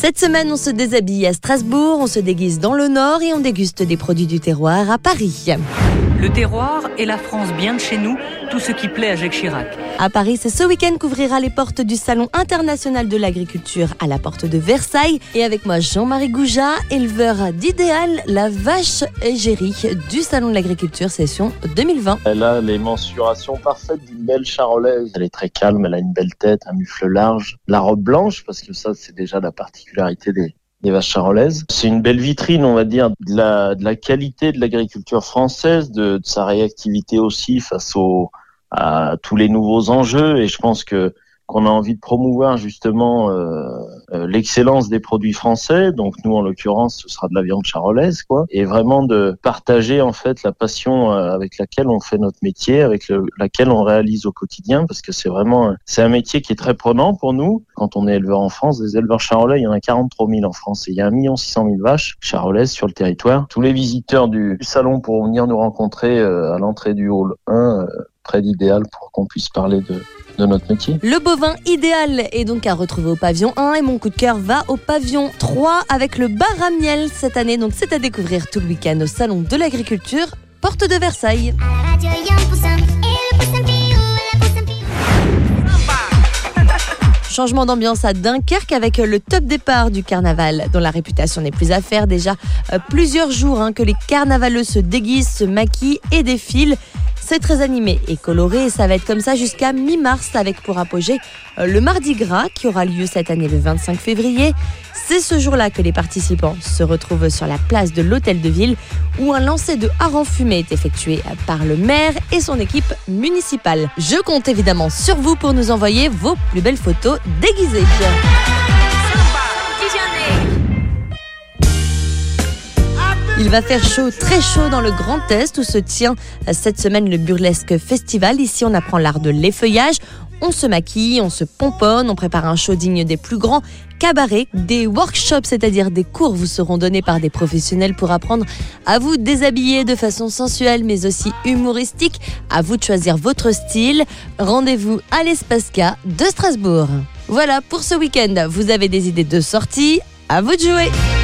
Cette semaine, on se déshabille à Strasbourg, on se déguise dans le Nord et on déguste des produits du terroir à Paris. Le terroir et la France bien de chez nous, tout ce qui plaît à Jacques Chirac. À Paris, c'est ce week-end qu'ouvrira les portes du Salon international de l'agriculture à la porte de Versailles. Et avec moi, Jean-Marie Goujat, éleveur d'idéal, la vache égérie du Salon de l'agriculture session 2020. Elle a les mensurations parfaites d'une belle charolaise. Elle est très calme, elle a une belle tête, un mufle large, la robe blanche, parce que ça, c'est déjà la particularité des, des vaches charolaises. C'est une belle vitrine, on va dire, de la, de la qualité de l'agriculture française, de, de, sa réactivité aussi face à tous les nouveaux enjeux. Et je pense que qu'on a envie de promouvoir justement euh, l'excellence des produits français. Donc nous, en l'occurrence, ce sera de la viande charolaise, quoi, et vraiment de partager en fait la passion euh, avec laquelle on fait notre métier, avec le, laquelle on réalise au quotidien, parce que c'est vraiment c'est un métier qui est très prenant pour nous. Quand on est éleveur en France, des éleveurs charolais, il y en a 43 000 en France, et il y a 1 600 000 vaches charolaises sur le territoire. Tous les visiteurs du, salon pourront venir nous rencontrer à l'entrée du hall 1 près d'idéal pour qu'on puisse parler de, Le bovin idéal est donc à retrouver au pavillon 1 et mon coup de cœur va au pavillon 3 avec le bar à miel cette année. Donc c'est à découvrir tout le week-end au salon de l'agriculture, porte de Versailles. Changement d'ambiance à Dunkerque avec le top départ du carnaval, dont la réputation n'est plus à faire. Déjà euh, plusieurs jours hein, que les carnavaleux se déguisent, se maquillent et défilent. C'est très animé et coloré et ça va être comme ça jusqu'à mi-mars avec pour apogée euh, le Mardi Gras qui aura lieu cette année le 25 février. C'est ce jour-là que les participants se retrouvent sur la place de l'hôtel de ville où un lancer de harengs fumé est effectué par le maire et son équipe municipale. Je compte évidemment sur vous pour nous envoyer vos plus belles photos déguisées. Il va faire chaud, très chaud dans le Grand Est où se tient euh, cette semaine le Burlesque Festival. Ici, on apprend l'art de l'effeuillage. On se maquille, on se pomponne, on prépare un show digne des plus grands cabarets. Des workshops, c'est-à-dire des cours, vous seront donnés par des professionnels pour apprendre à vous déshabiller de façon sensuelle mais aussi humoristique. À vous de choisir votre style. Rendez-vous à l'Espace K de Strasbourg. Voilà pour ce week-end. Vous avez des idées de sortie À vous de jouer!